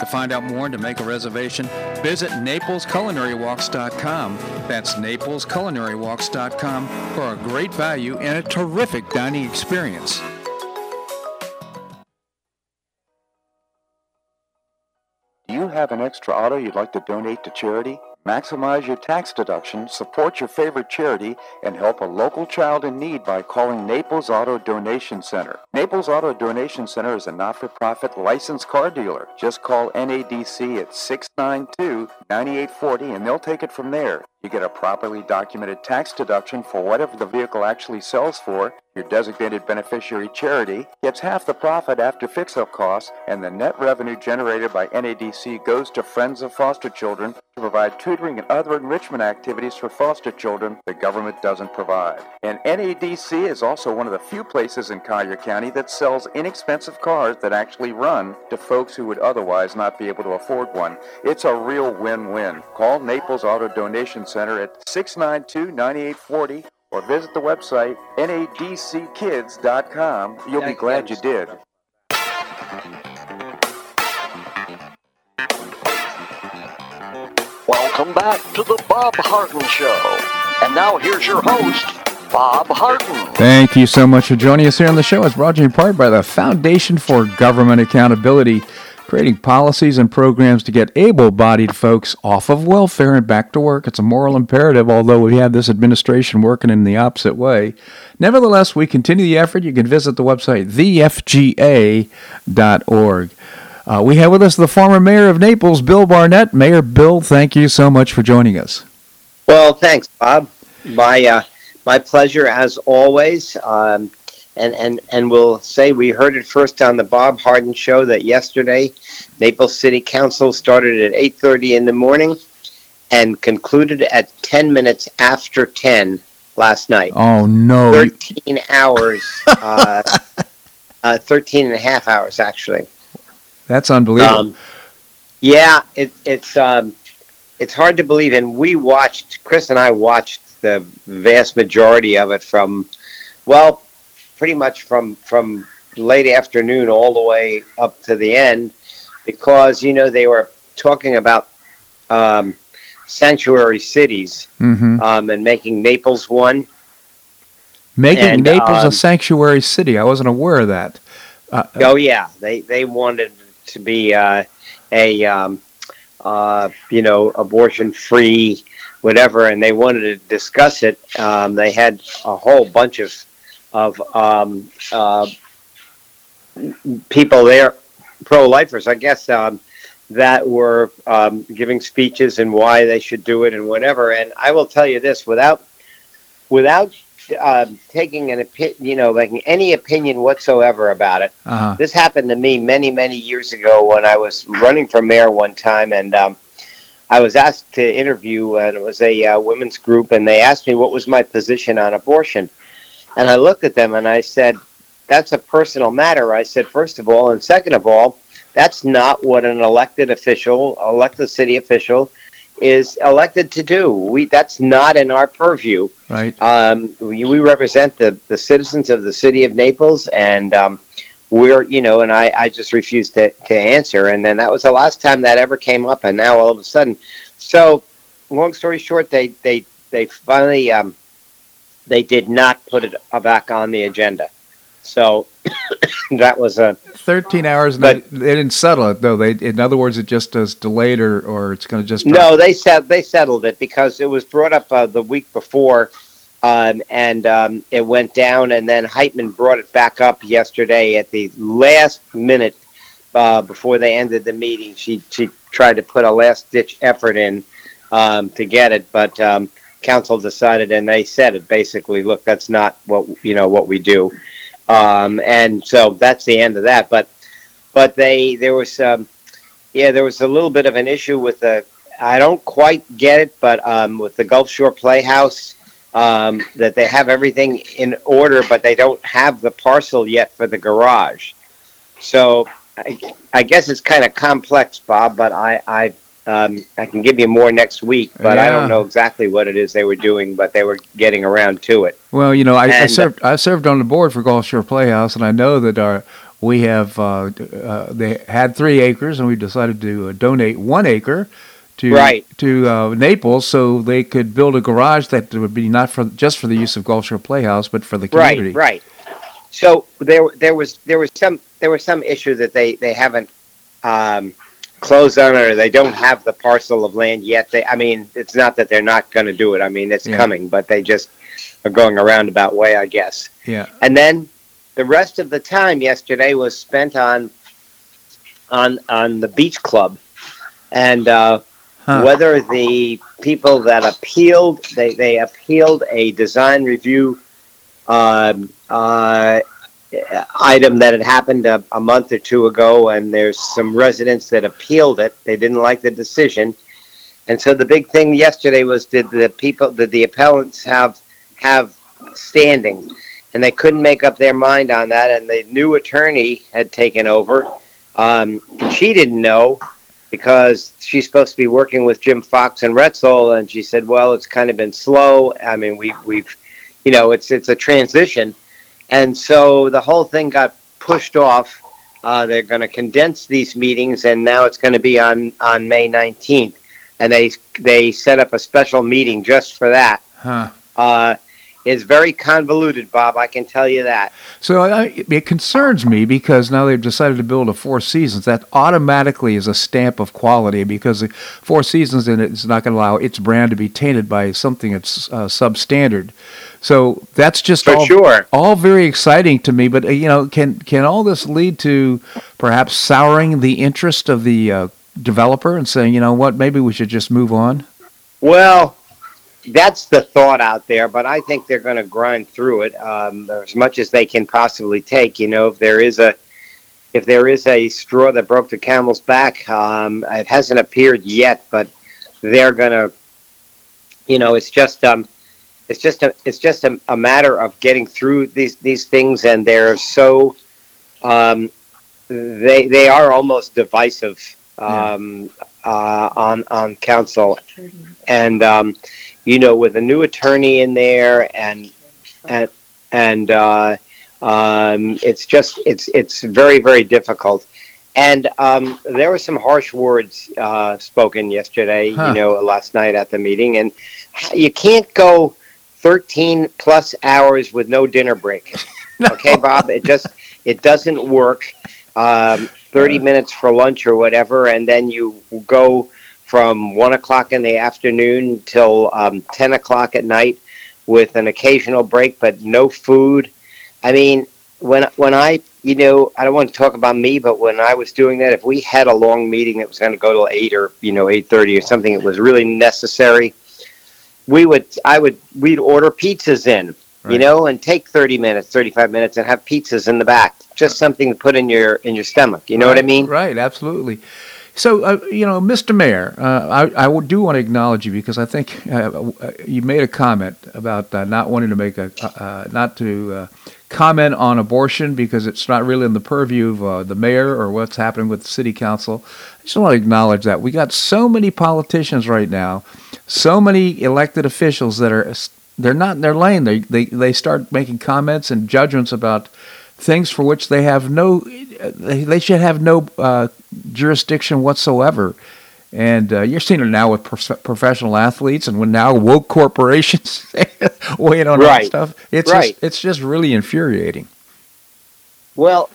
To find out more and to make a reservation, visit NaplesCulinaryWalks.com. That's NaplesCulinaryWalks.com for a great value and a terrific dining experience. Do you have an extra auto you'd like to donate to charity? Maximize your tax deduction, support your favorite charity, and help a local child in need by calling Naples Auto Donation Center. Naples Auto Donation Center is a not-for-profit licensed car dealer. Just call NADC at 692-9840 and they'll take it from there. You get a properly documented tax deduction for whatever the vehicle actually sells for. Your designated beneficiary charity gets half the profit after fix-up costs, and the net revenue generated by NADC goes to Friends of Foster Children to provide tutoring and other enrichment activities for foster children the government doesn't provide. And NADC is also one of the few places in Collier County that sells inexpensive cars that actually run to folks who would otherwise not be able to afford one. It's a real win-win. Call Naples Auto Donation Center at 692-9840 or visit the website nadckids.com. You'll be glad you did. Welcome back to the Bob Harden Show. And now here's your host, Bob Harden. Thank you so much for joining us here on the show. It's brought to you in part by the Foundation for Government Accountability, creating policies and programs to get able bodied folks off of welfare and back to work. It's a moral imperative, although we have this administration working in the opposite way. Nevertheless, we continue the effort. You can visit the website, thefga.org. Uh, we have with us the former mayor of Naples, Bill Barnett. Mayor Bill, thank you so much for joining us. Well, thanks, Bob. My uh, my pleasure as always. Um, and and and we'll say we heard it first on the Bob Harden show that yesterday, Naples City Council started at eight thirty in the morning, and concluded at ten minutes after ten last night. Oh no! Thirteen hours. (laughs) uh, uh, 13 and a half hours actually. That's unbelievable. Um, yeah, it, it's um, it's hard to believe, and we watched. Chris and I watched the vast majority of it from, well, pretty much from from late afternoon all the way up to the end, because you know they were talking about um, sanctuary cities hmm um, and making Naples one. Making and, Naples a um, sanctuary city. I wasn't aware of that. Uh, Oh yeah, they they wanted to be uh, a um, uh, you know abortion free whatever, and they wanted to discuss it. Um, they had a whole bunch of of um, uh, people there, pro lifers, I guess, um, that were um, giving speeches and why they should do it and whatever. And I will tell you this without without um, taking an opinion, you know, like any opinion whatsoever about it. uh This happened to me many, many years ago when I was running for mayor one time, and um, I was asked to interview, and it was a uh, women's group, and they asked me what was my position on abortion, and I looked at them and I said, "That's a personal matter." I said, first of all, and second of all, That's not what an elected official, elected city official, is elected to do. We that's not in our purview. Right. Um, we, we represent the the citizens of the city of Naples, and um, we're you know, and I I just refused to to answer, and then that was the last time that ever came up, and now all of a sudden, so long story short, they they they finally um, they did not put it back on the agenda. So (coughs) that was a 13 hours, But- they, they didn't settle it, though. They, in other words, it just is delayed or, or it's going to just. no. They said they settled it because it was brought up uh, the week before, um, and um, it went down. And then Heitmann brought it back up yesterday at the last minute uh, before they ended the meeting. She she tried to put a last ditch effort in um, to get it, but um, council decided, and they said it basically. Look, that's not what you know what we do, um, and so that's the end of that. But but they there was um, yeah there was a little bit of an issue with the I don't quite get it, but um, with the Gulf Shore Playhouse. Um, that they have everything in order, but they don't have the parcel yet for the garage. So I, I guess it's kind of complex, Bob. But I I um, I can give you more next week. But I don't know exactly what it is they were doing, but they were getting around to it. Well, you know, I, I served I served on the board for Gulf Shore Playhouse, and I know that our we have uh, uh, they had three acres, and we decided to uh, donate one acre to Right. to uh, Naples, so they could build a garage that would be not for just for the use of Gulf Shore Playhouse, but for the community. Right, right. So there, there was there was some there was some issue that they they haven't um, closed on, it or they don't have the parcel of land yet. They, I mean, it's not that they're not going to do it. I mean, it's Yeah. coming, but they just are going a roundabout way, I guess. Yeah. And then the rest of the time yesterday was spent on on on the beach club, and uh, Huh. whether the people that appealed they, they appealed a design review um, uh, item that had happened a, a month or two ago, and there's some residents that appealed it. They didn't like the decision, and so the big thing yesterday was did the people did the appellants have have standing, and they couldn't make up their mind on that, and the new attorney had taken over. Um, she didn't know because she's supposed to be working with Jim Fox and Roetzel, and she said, "Well, it's kind of been slow. I mean, we we've, you know, it's it's a transition, and so the whole thing got pushed off. Uh, they're going to condense these meetings, and now it's going to be on on May nineteenth, and they they set up a special meeting just for that. Huh. Uh, it's very convoluted, Bob. I can tell you that. So I, it concerns me because now they've decided to build a Four Seasons. That automatically is a stamp of quality because the Four Seasons in it is not going to allow its brand to be tainted by something that's uh, substandard. So that's just all, sure. all very exciting to me. But uh, you know, can can all this lead to perhaps souring the interest of the uh, developer and saying, you know what, maybe we should just move on? Well, that's the thought out there, but I think they're going to grind through it um, as much as they can possibly take. You know, if there is a if there is a straw that broke the camel's back, um, it hasn't appeared yet, but they're going to. You know, it's just um, it's just a it's just a, a matter of getting through these these things, and they're so um, they they are almost divisive um, uh, on on council, and um, you know, with a new attorney in there, and and and uh, um, it's just it's it's very very difficult. And um, there were some harsh words uh, spoken yesterday, Huh. you know, last night at the meeting, and you can't go 13 plus hours with no dinner break. (laughs) Okay, Bob, it just it doesn't work. Um, 30 minutes for lunch or whatever, and then you go from one o'clock in the afternoon till um, 10 o'clock at night with an occasional break, but no food. I mean, when when I, you know, I don't want to talk about me, but when I was doing that, if we had a long meeting that was going to go till eight or you know eight thirty or something, it was really necessary. We would, I would, we'd order pizzas in, you know, and take thirty minutes, thirty five minutes, and have pizzas in the back, just something to put in your in your stomach. You know what I mean? Right, absolutely. So, uh, you know, Mr. Mayor, uh, I, I do want to acknowledge you because I think uh, uh, you made a comment about uh, not wanting to make a, uh, uh, not to uh, comment on abortion because it's not really in the purview of uh, the mayor or what's happening with the city council. I just want to acknowledge that we got so many politicians right now, so many elected officials that are they're not in their lane. They they they start making comments and judgments about things for which they have no they, should have no uh, jurisdiction whatsoever. And uh, you're seeing it now with pro- professional athletes, and when now woke corporations (laughs) (laughs) weighing on right. that stuff. It's right. just, it's just really infuriating. Well,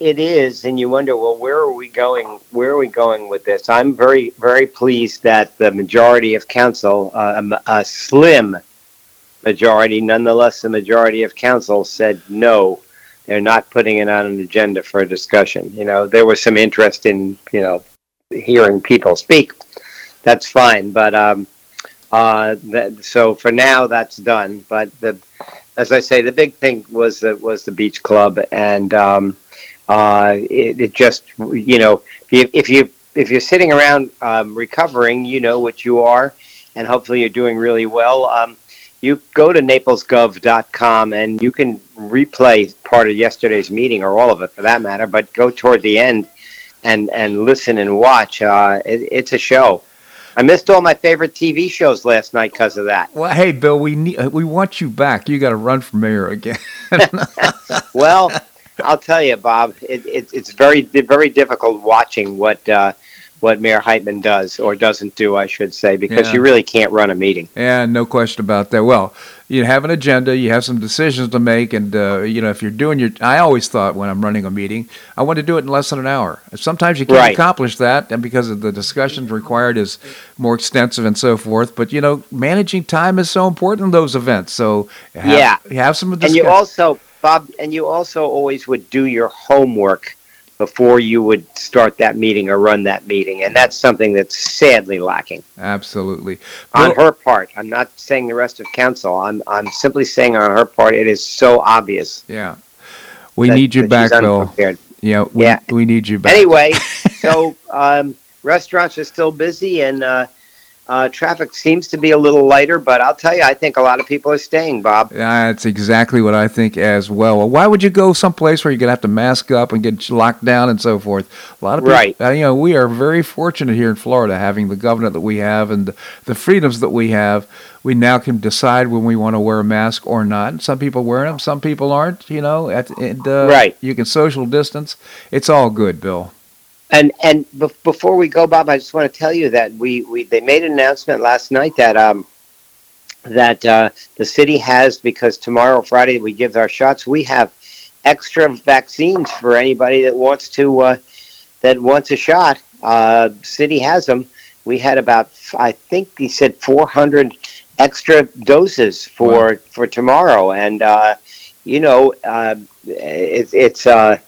it is, and you wonder, well, where are we going? Where are we going with this? I'm very, very pleased that the majority of council, uh, a slim majority, nonetheless, the majority of council said no. They're not putting it on an agenda for discussion. You know, there was some interest in, you know, hearing people speak. That's fine, but um, uh, that, so for now, that's done. But the, as I say, the big thing was the was the beach club, and um, uh, it, it, just you know if, you if you're sitting around um, recovering, you know what you are, and hopefully you're doing really well. Um, you go to naplesgov.com and you can replay part of yesterday's meeting or all of it for that matter, but go toward the end and and listen and watch. Uh, it, it's a show. I missed all my favorite TV shows last night because of that. Well, hey, Bill, we need we want you back. You got to run for mayor again. (laughs) well, I'll tell you, Bob. It, it, it's very very difficult watching what uh, what Mayor Heitmann does or doesn't do, I should say, because yeah. you really can't run a meeting. Yeah, no question about that. Well, you have an agenda, you have some decisions to make, and uh, you know if you're doing your. I always thought when I'm running a meeting, I want to do it in less than an hour. Sometimes you can't right. accomplish that, and because of the discussions required is more extensive and so forth. But you know, managing time is so important in those events. So have, yeah, have some. And you also, Bob, and you also always would do your homework before you would start that meeting or run that meeting. And that's something that's sadly lacking. Absolutely. On her part. I'm not saying the rest of council. I'm I'm simply saying on her part it is so obvious. Yeah. We that, need you back, Bill. Yeah, we, yeah. we need you back. Anyway, so (laughs) um, restaurants are still busy and uh, uh, traffic seems to be a little lighter, but I'll tell you, I think a lot of people are staying, Bob. That's exactly what I think as well. well why would you go someplace where you're going to have to mask up and get locked down and so forth? A lot of people, right. Uh, you know, we are very fortunate here in Florida having the governor that we have and the, the freedoms that we have. We now can decide when we want to wear a mask or not. Some people wear them, some people aren't. You know, at, and, uh, right? You can social distance. It's all good, Bill. And and be- before we go, Bob, I just want to tell you that we, we they made an announcement last night that um that uh, the city has because tomorrow Friday we give our shots. We have extra vaccines for anybody that wants to uh, that wants a shot. Uh, city has them. We had about I think he said 400 extra doses for wow. for tomorrow, and uh, you know uh, it, it's uh,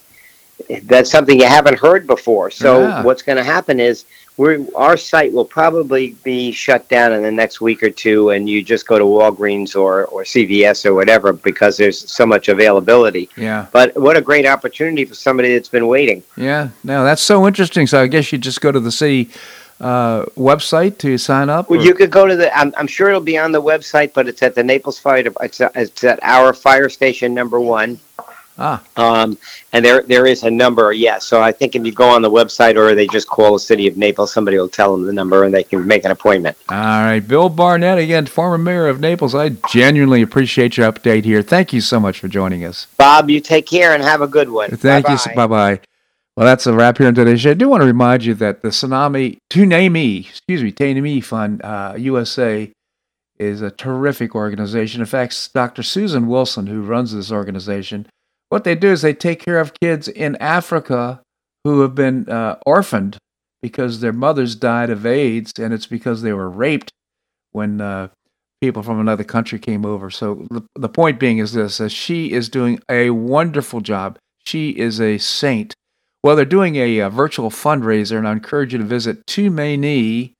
that's something you haven't heard before. So yeah. what's going to happen is we our site will probably be shut down in the next week or two, and you just go to Walgreens or or CVS or whatever because there's so much availability. Yeah. But what a great opportunity for somebody that's been waiting. Yeah. No, that's so interesting. So I guess you just go to the city uh, website to sign up? Well, you could go to the. I'm, I'm, sure it'll be on the website, but it's at the Naples Fire. It's, it's at our fire station number one. Ah. Um, and there there is a number, yes. So I think if you go on the website or they just call the city of Naples, somebody will tell them the number and they can make an appointment. All right. Bill Barnett, again, former mayor of Naples. I genuinely appreciate your update here. Thank you so much for joining us. Bob, you take care and have a good one. Thank Bye-bye. you. Bye bye. Well, that's a wrap here on today's show. I do want to remind you that the Tsunami, Tunami, excuse me, Tunami Fund uh, USA is a terrific organization. In fact, Dr. Susan Wilson, who runs this organization, what they do is they take care of kids in Africa who have been uh, orphaned because their mothers died of AIDS, and it's because they were raped when uh, people from another country came over. So the, the point being is this: uh, she is doing a wonderful job. She is a saint. Well, they're doing a, a virtual fundraiser, and I encourage you to visit Tumaini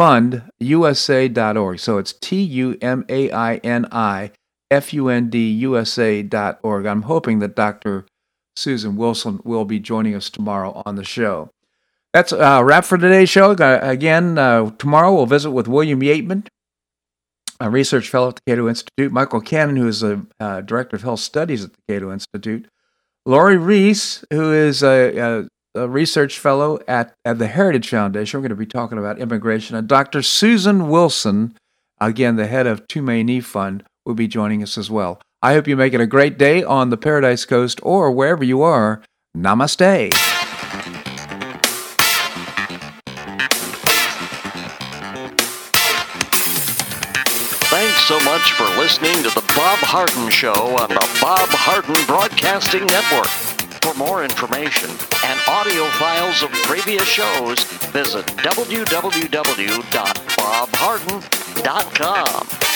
fundusa.org. So it's T U M A I N I fundusa.org. I'm hoping that Dr. Susan Wilson will be joining us tomorrow on the show. That's a wrap for today's show. Again, uh, tomorrow we'll visit with William Yeatman, a research fellow at the Cato Institute, Michael Cannon, who is a uh, director of health studies at the Cato Institute, Lora Ries, who is a, a, a, research fellow at, at the Heritage Foundation. We're going to be talking about immigration. And Dr. Susan Wilson, again, the head of Tumaini Fund, will be joining us as well. I hope you make it a great day on the Paradise Coast or wherever you are. Namaste. Thanks so much for listening to The Bob Harden Show on the Bob Harden Broadcasting Network. For more information and audio files of previous shows, visit www.bobharden.com.